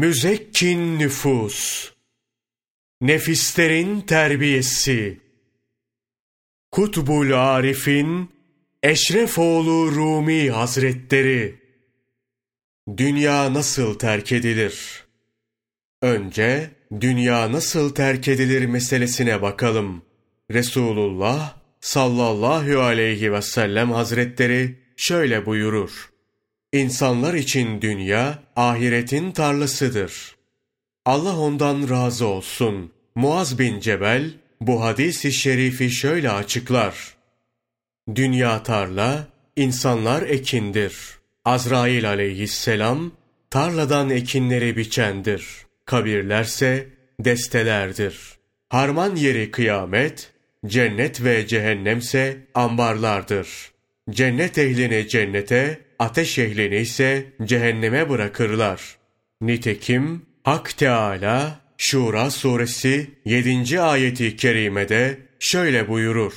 müzekkin nüfus, nefislerin terbiyesi, Kutbul Arif'in Eşrefoğlu Rumi Hazretleri, Dünya nasıl terk edilir? Önce dünya nasıl terk edilir meselesine bakalım. Resulullah sallallahu aleyhi ve sellem hazretleri şöyle buyurur. İnsanlar için dünya ahiretin tarlasıdır. Allah ondan razı olsun. Muaz bin Cebel bu hadisi şerifi şöyle açıklar. Dünya tarla, insanlar ekindir. Azrail aleyhisselam tarladan ekinleri biçendir. Kabirlerse destelerdir. Harman yeri kıyamet, cennet ve cehennemse ambarlardır. Cennet ehlini cennete, ateş ehlini ise cehenneme bırakırlar. Nitekim Hak Teala Şura suresi 7. ayeti kerimede şöyle buyurur.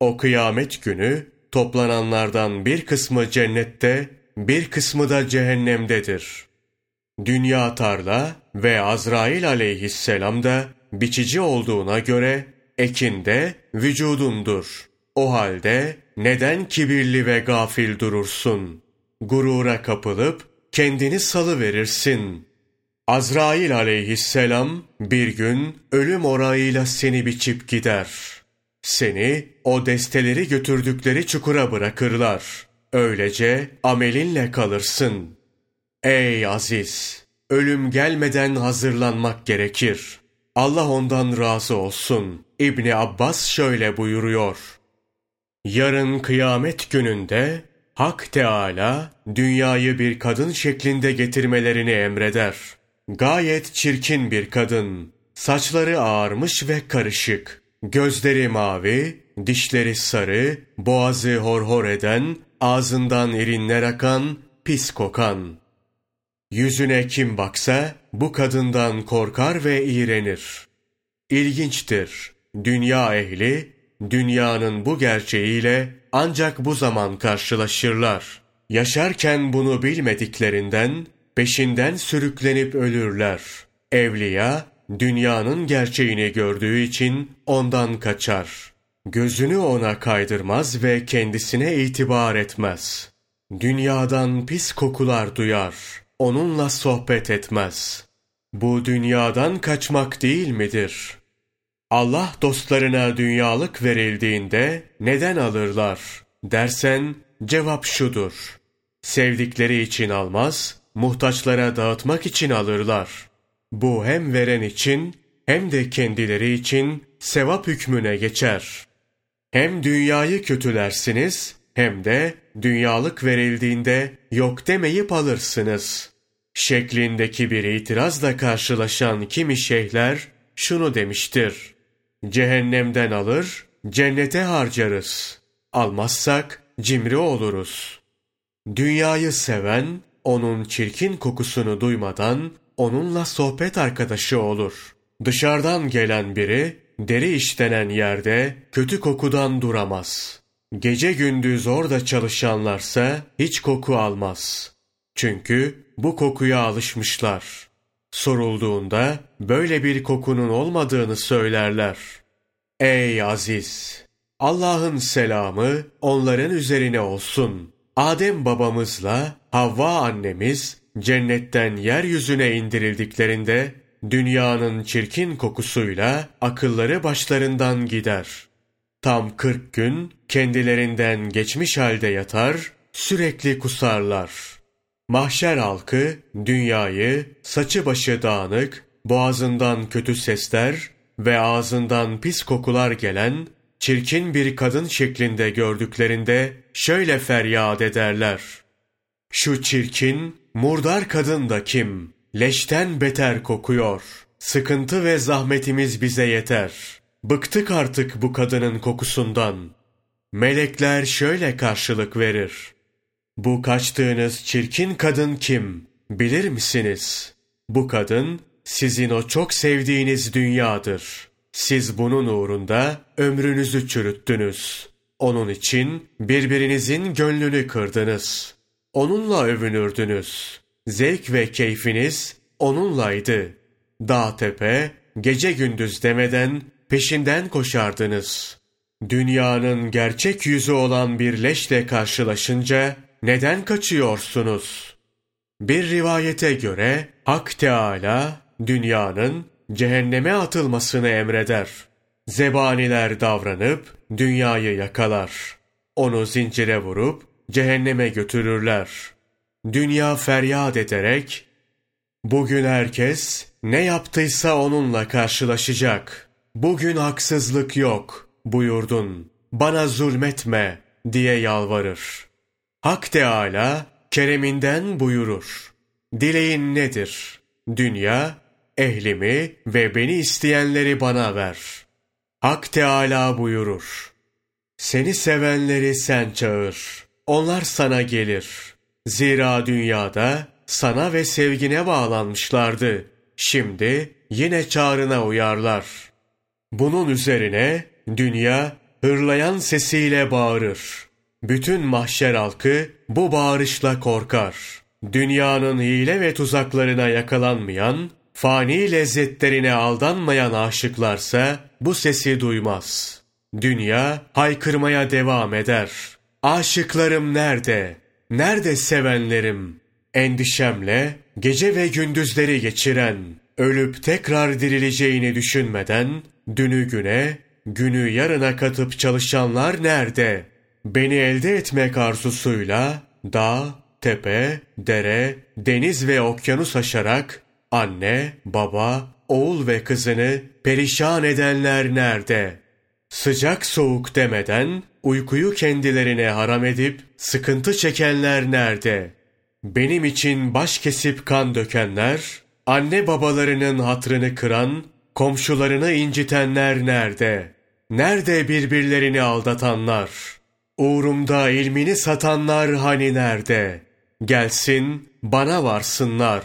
O kıyamet günü toplananlardan bir kısmı cennette, bir kısmı da cehennemdedir. Dünya tarla ve Azrail aleyhisselam da biçici olduğuna göre ekinde vücudundur. O halde neden kibirli ve gafil durursun? Gurura kapılıp kendini salı verirsin. Azrail aleyhisselam bir gün ölüm orağıyla seni biçip gider. Seni o desteleri götürdükleri çukura bırakırlar. Öylece amelinle kalırsın. Ey aziz! Ölüm gelmeden hazırlanmak gerekir. Allah ondan razı olsun. İbni Abbas şöyle buyuruyor. Yarın kıyamet gününde Hak Teala dünyayı bir kadın şeklinde getirmelerini emreder. Gayet çirkin bir kadın. Saçları ağarmış ve karışık. Gözleri mavi, dişleri sarı, boğazı horhor eden, ağzından irinler akan, pis kokan. Yüzüne kim baksa bu kadından korkar ve iğrenir. İlginçtir. Dünya ehli, dünyanın bu gerçeğiyle ancak bu zaman karşılaşırlar. Yaşarken bunu bilmediklerinden peşinden sürüklenip ölürler. Evliya, dünyanın gerçeğini gördüğü için ondan kaçar. Gözünü ona kaydırmaz ve kendisine itibar etmez. Dünyadan pis kokular duyar. Onunla sohbet etmez. Bu dünyadan kaçmak değil midir? Allah dostlarına dünyalık verildiğinde neden alırlar? Dersen cevap şudur. Sevdikleri için almaz, muhtaçlara dağıtmak için alırlar. Bu hem veren için hem de kendileri için sevap hükmüne geçer. Hem dünyayı kötülersiniz hem de dünyalık verildiğinde yok demeyip alırsınız. Şeklindeki bir itirazla karşılaşan kimi şeyhler şunu demiştir. Cehennemden alır, cennete harcarız. Almazsak cimri oluruz. Dünyayı seven, onun çirkin kokusunu duymadan onunla sohbet arkadaşı olur. Dışarıdan gelen biri deri işlenen yerde kötü kokudan duramaz. Gece gündüz orada çalışanlarsa hiç koku almaz. Çünkü bu kokuya alışmışlar. Sorulduğunda böyle bir kokunun olmadığını söylerler. Ey aziz! Allah'ın selamı onların üzerine olsun. Adem babamızla Havva annemiz cennetten yeryüzüne indirildiklerinde dünyanın çirkin kokusuyla akılları başlarından gider. Tam kırk gün kendilerinden geçmiş halde yatar, sürekli kusarlar. Mahşer halkı dünyayı saçı başı dağınık, boğazından kötü sesler ve ağzından pis kokular gelen çirkin bir kadın şeklinde gördüklerinde şöyle feryat ederler. Şu çirkin, murdar kadın da kim? Leşten beter kokuyor. Sıkıntı ve zahmetimiz bize yeter. Bıktık artık bu kadının kokusundan. Melekler şöyle karşılık verir. Bu kaçtığınız çirkin kadın kim? Bilir misiniz? Bu kadın sizin o çok sevdiğiniz dünyadır. Siz bunun uğrunda ömrünüzü çürüttünüz. Onun için birbirinizin gönlünü kırdınız. Onunla övünürdünüz. Zevk ve keyfiniz onunlaydı. Dağ tepe, gece gündüz demeden peşinden koşardınız. Dünyanın gerçek yüzü olan bir leşle karşılaşınca neden kaçıyorsunuz? Bir rivayete göre Hak Teala dünyanın cehenneme atılmasını emreder. Zebaniler davranıp dünyayı yakalar. Onu zincire vurup cehenneme götürürler. Dünya feryat ederek, bugün herkes ne yaptıysa onunla karşılaşacak. Bugün haksızlık yok buyurdun. Bana zulmetme diye yalvarır. Hak Teala kereminden buyurur. Dileğin nedir? Dünya, ehlimi ve beni isteyenleri bana ver. Hak Teala buyurur. Seni sevenleri sen çağır. Onlar sana gelir. Zira dünyada sana ve sevgine bağlanmışlardı. Şimdi yine çağrına uyarlar. Bunun üzerine dünya hırlayan sesiyle bağırır. Bütün mahşer halkı bu bağırışla korkar. Dünyanın hile ve tuzaklarına yakalanmayan, fani lezzetlerine aldanmayan aşıklarsa bu sesi duymaz. Dünya haykırmaya devam eder. Aşıklarım nerede? Nerede sevenlerim? Endişemle gece ve gündüzleri geçiren, ölüp tekrar dirileceğini düşünmeden, dünü güne, günü yarına katıp çalışanlar nerede? Beni elde etmek arzusuyla, dağ, tepe, dere, deniz ve okyanus aşarak, anne, baba, oğul ve kızını perişan edenler nerede? Sıcak soğuk demeden, uykuyu kendilerine haram edip, sıkıntı çekenler nerede? Benim için baş kesip kan dökenler, anne babalarının hatrını kıran, komşularını incitenler nerede? Nerede birbirlerini aldatanlar? Uğrumda ilmini satanlar hani nerede? Gelsin, bana varsınlar.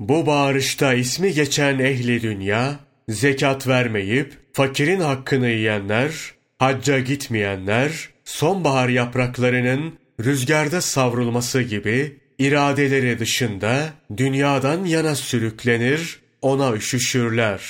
Bu bağırışta ismi geçen ehli dünya, zekat vermeyip fakirin hakkını yiyenler, hacca gitmeyenler, sonbahar yapraklarının rüzgarda savrulması gibi iradeleri dışında dünyadan yana sürüklenir, ona üşüşürler.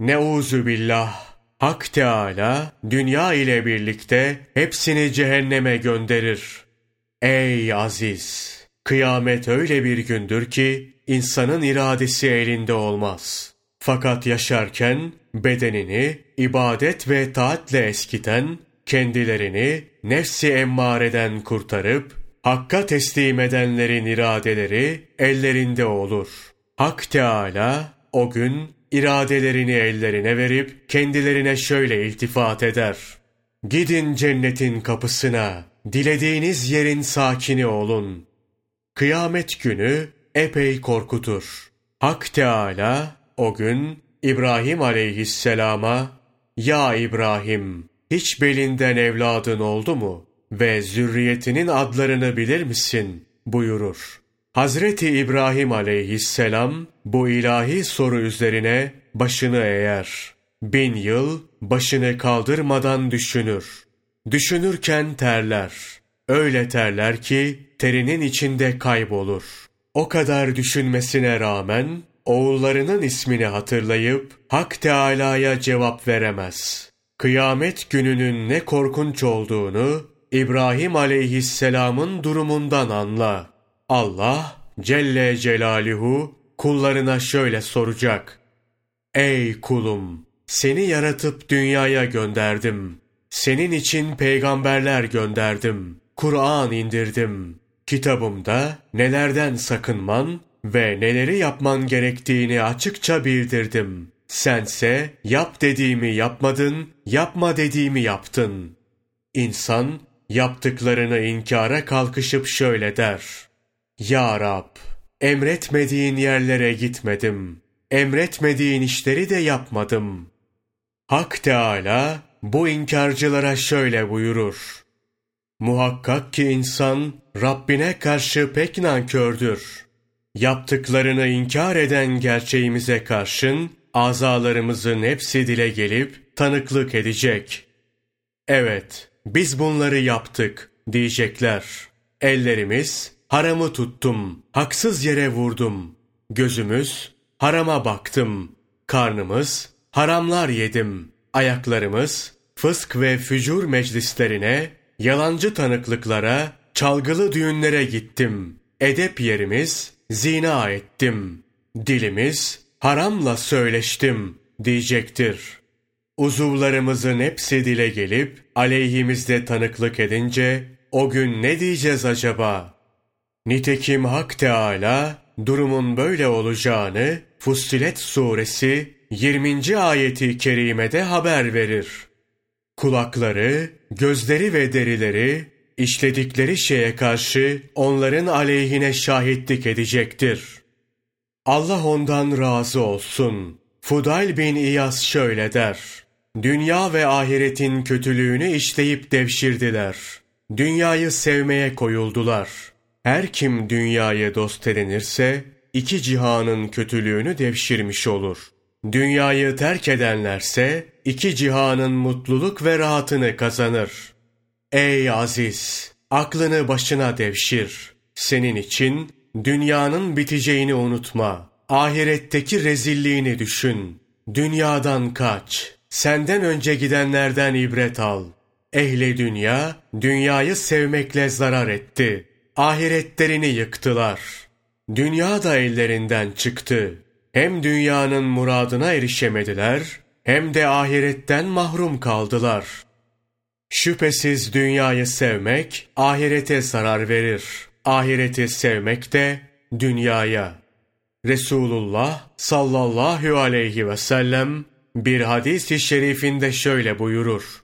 Neuzu billah. Hak Teala dünya ile birlikte hepsini cehenneme gönderir. Ey aziz! Kıyamet öyle bir gündür ki insanın iradesi elinde olmaz. Fakat yaşarken bedenini ibadet ve taatle eskiten, kendilerini nefsi emmareden kurtarıp, Hakka teslim edenlerin iradeleri ellerinde olur. Hak Teala o gün iradelerini ellerine verip kendilerine şöyle iltifat eder. Gidin cennetin kapısına, dilediğiniz yerin sakini olun. Kıyamet günü epey korkutur. Hak Teala o gün İbrahim aleyhisselama, Ya İbrahim, hiç belinden evladın oldu mu? Ve zürriyetinin adlarını bilir misin? buyurur. Hazreti İbrahim aleyhisselam bu ilahi soru üzerine başını eğer. Bin yıl başını kaldırmadan düşünür. Düşünürken terler. Öyle terler ki terinin içinde kaybolur. O kadar düşünmesine rağmen oğullarının ismini hatırlayıp Hak Teâlâ'ya cevap veremez. Kıyamet gününün ne korkunç olduğunu İbrahim aleyhisselamın durumundan anla. Allah Celle Celaluhu kullarına şöyle soracak. Ey kulum! Seni yaratıp dünyaya gönderdim. Senin için peygamberler gönderdim. Kur'an indirdim. Kitabımda nelerden sakınman ve neleri yapman gerektiğini açıkça bildirdim. Sense yap dediğimi yapmadın, yapma dediğimi yaptın. İnsan yaptıklarını inkara kalkışıp şöyle der. Ya Rab, emretmediğin yerlere gitmedim. Emretmediğin işleri de yapmadım. Hak Teala bu inkarcılara şöyle buyurur. Muhakkak ki insan Rabbine karşı pek nankördür. Yaptıklarını inkar eden gerçeğimize karşın azalarımızın hepsi dile gelip tanıklık edecek. Evet, biz bunları yaptık diyecekler. Ellerimiz haramı tuttum, haksız yere vurdum. Gözümüz harama baktım. Karnımız haramlar yedim. Ayaklarımız fısk ve fücur meclislerine, yalancı tanıklıklara, çalgılı düğünlere gittim. Edep yerimiz zina ettim. Dilimiz haramla söyleştim diyecektir. Uzuvlarımızın hepsi dile gelip aleyhimizde tanıklık edince o gün ne diyeceğiz acaba? Nitekim Hak Teala durumun böyle olacağını Fussilet suresi 20. ayeti kerimede haber verir. Kulakları, gözleri ve derileri işledikleri şeye karşı onların aleyhine şahitlik edecektir. Allah ondan razı olsun. Fudayl bin İyaz şöyle der. Dünya ve ahiretin kötülüğünü işleyip devşirdiler. Dünyayı sevmeye koyuldular. Her kim dünyaya dost edinirse, iki cihanın kötülüğünü devşirmiş olur. Dünyayı terk edenlerse, iki cihanın mutluluk ve rahatını kazanır. Ey aziz! Aklını başına devşir. Senin için dünyanın biteceğini unutma. Ahiretteki rezilliğini düşün. Dünyadan kaç. Senden önce gidenlerden ibret al. Ehli dünya, dünyayı sevmekle zarar etti. Ahiretlerini yıktılar. Dünya da ellerinden çıktı. Hem dünyanın muradına erişemediler, hem de ahiretten mahrum kaldılar. Şüphesiz dünyayı sevmek, ahirete zarar verir. Ahireti sevmek de dünyaya. Resulullah sallallahu aleyhi ve sellem bir hadis-i şerifinde şöyle buyurur.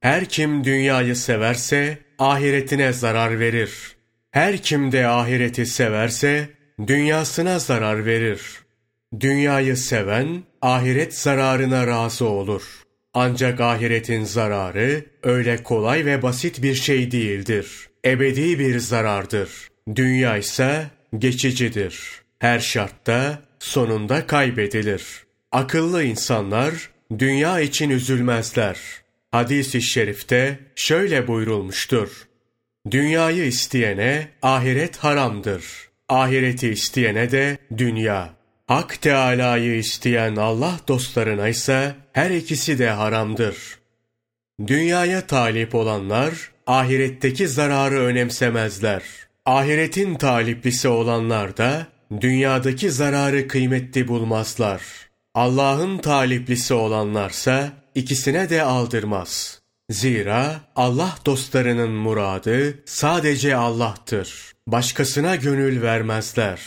Her kim dünyayı severse ahiretine zarar verir. Her kim de ahireti severse dünyasına zarar verir. Dünyayı seven ahiret zararına razı olur. Ancak ahiretin zararı öyle kolay ve basit bir şey değildir. Ebedi bir zarardır. Dünya ise geçicidir. Her şartta sonunda kaybedilir. Akıllı insanlar dünya için üzülmezler. Hadis-i şerifte şöyle buyurulmuştur. Dünyayı isteyene ahiret haramdır. Ahireti isteyene de dünya. Hak Teâlâ'yı isteyen Allah dostlarına ise her ikisi de haramdır. Dünyaya talip olanlar ahiretteki zararı önemsemezler. Ahiretin taliplisi olanlar da dünyadaki zararı kıymetli bulmazlar. Allah'ın taliplisi olanlarsa ikisine de aldırmaz. Zira Allah dostlarının muradı sadece Allah'tır. Başkasına gönül vermezler.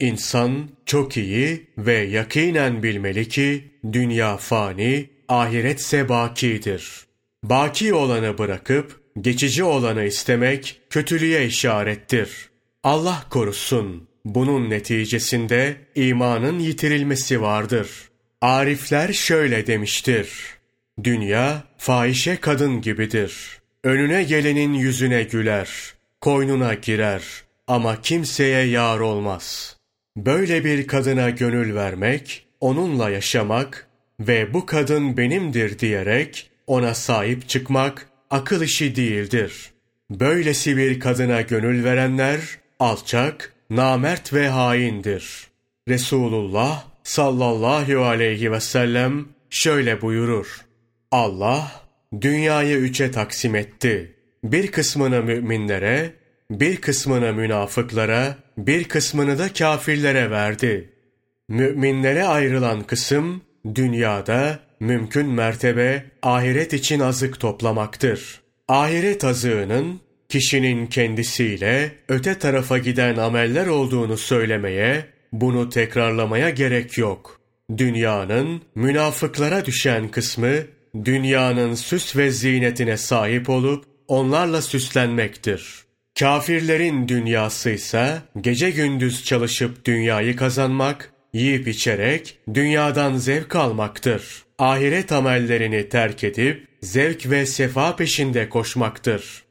İnsan çok iyi ve yakinen bilmeli ki dünya fani, ahiretse bakidir. Baki olanı bırakıp geçici olanı istemek kötülüğe işarettir. Allah korusun. Bunun neticesinde imanın yitirilmesi vardır. Arifler şöyle demiştir. Dünya fahişe kadın gibidir. Önüne gelenin yüzüne güler, koynuna girer ama kimseye yar olmaz. Böyle bir kadına gönül vermek, onunla yaşamak ve bu kadın benimdir diyerek ona sahip çıkmak akıl işi değildir. Böylesi bir kadına gönül verenler alçak, namert ve haindir. Resulullah sallallahu aleyhi ve sellem şöyle buyurur. Allah dünyayı üçe taksim etti. Bir kısmını müminlere, bir kısmını münafıklara, bir kısmını da kafirlere verdi. Müminlere ayrılan kısım dünyada mümkün mertebe ahiret için azık toplamaktır. Ahiret azığının kişinin kendisiyle öte tarafa giden ameller olduğunu söylemeye, bunu tekrarlamaya gerek yok. Dünyanın münafıklara düşen kısmı, dünyanın süs ve zinetine sahip olup onlarla süslenmektir. Kafirlerin dünyası ise gece gündüz çalışıp dünyayı kazanmak, yiyip içerek dünyadan zevk almaktır. Ahiret amellerini terk edip zevk ve sefa peşinde koşmaktır.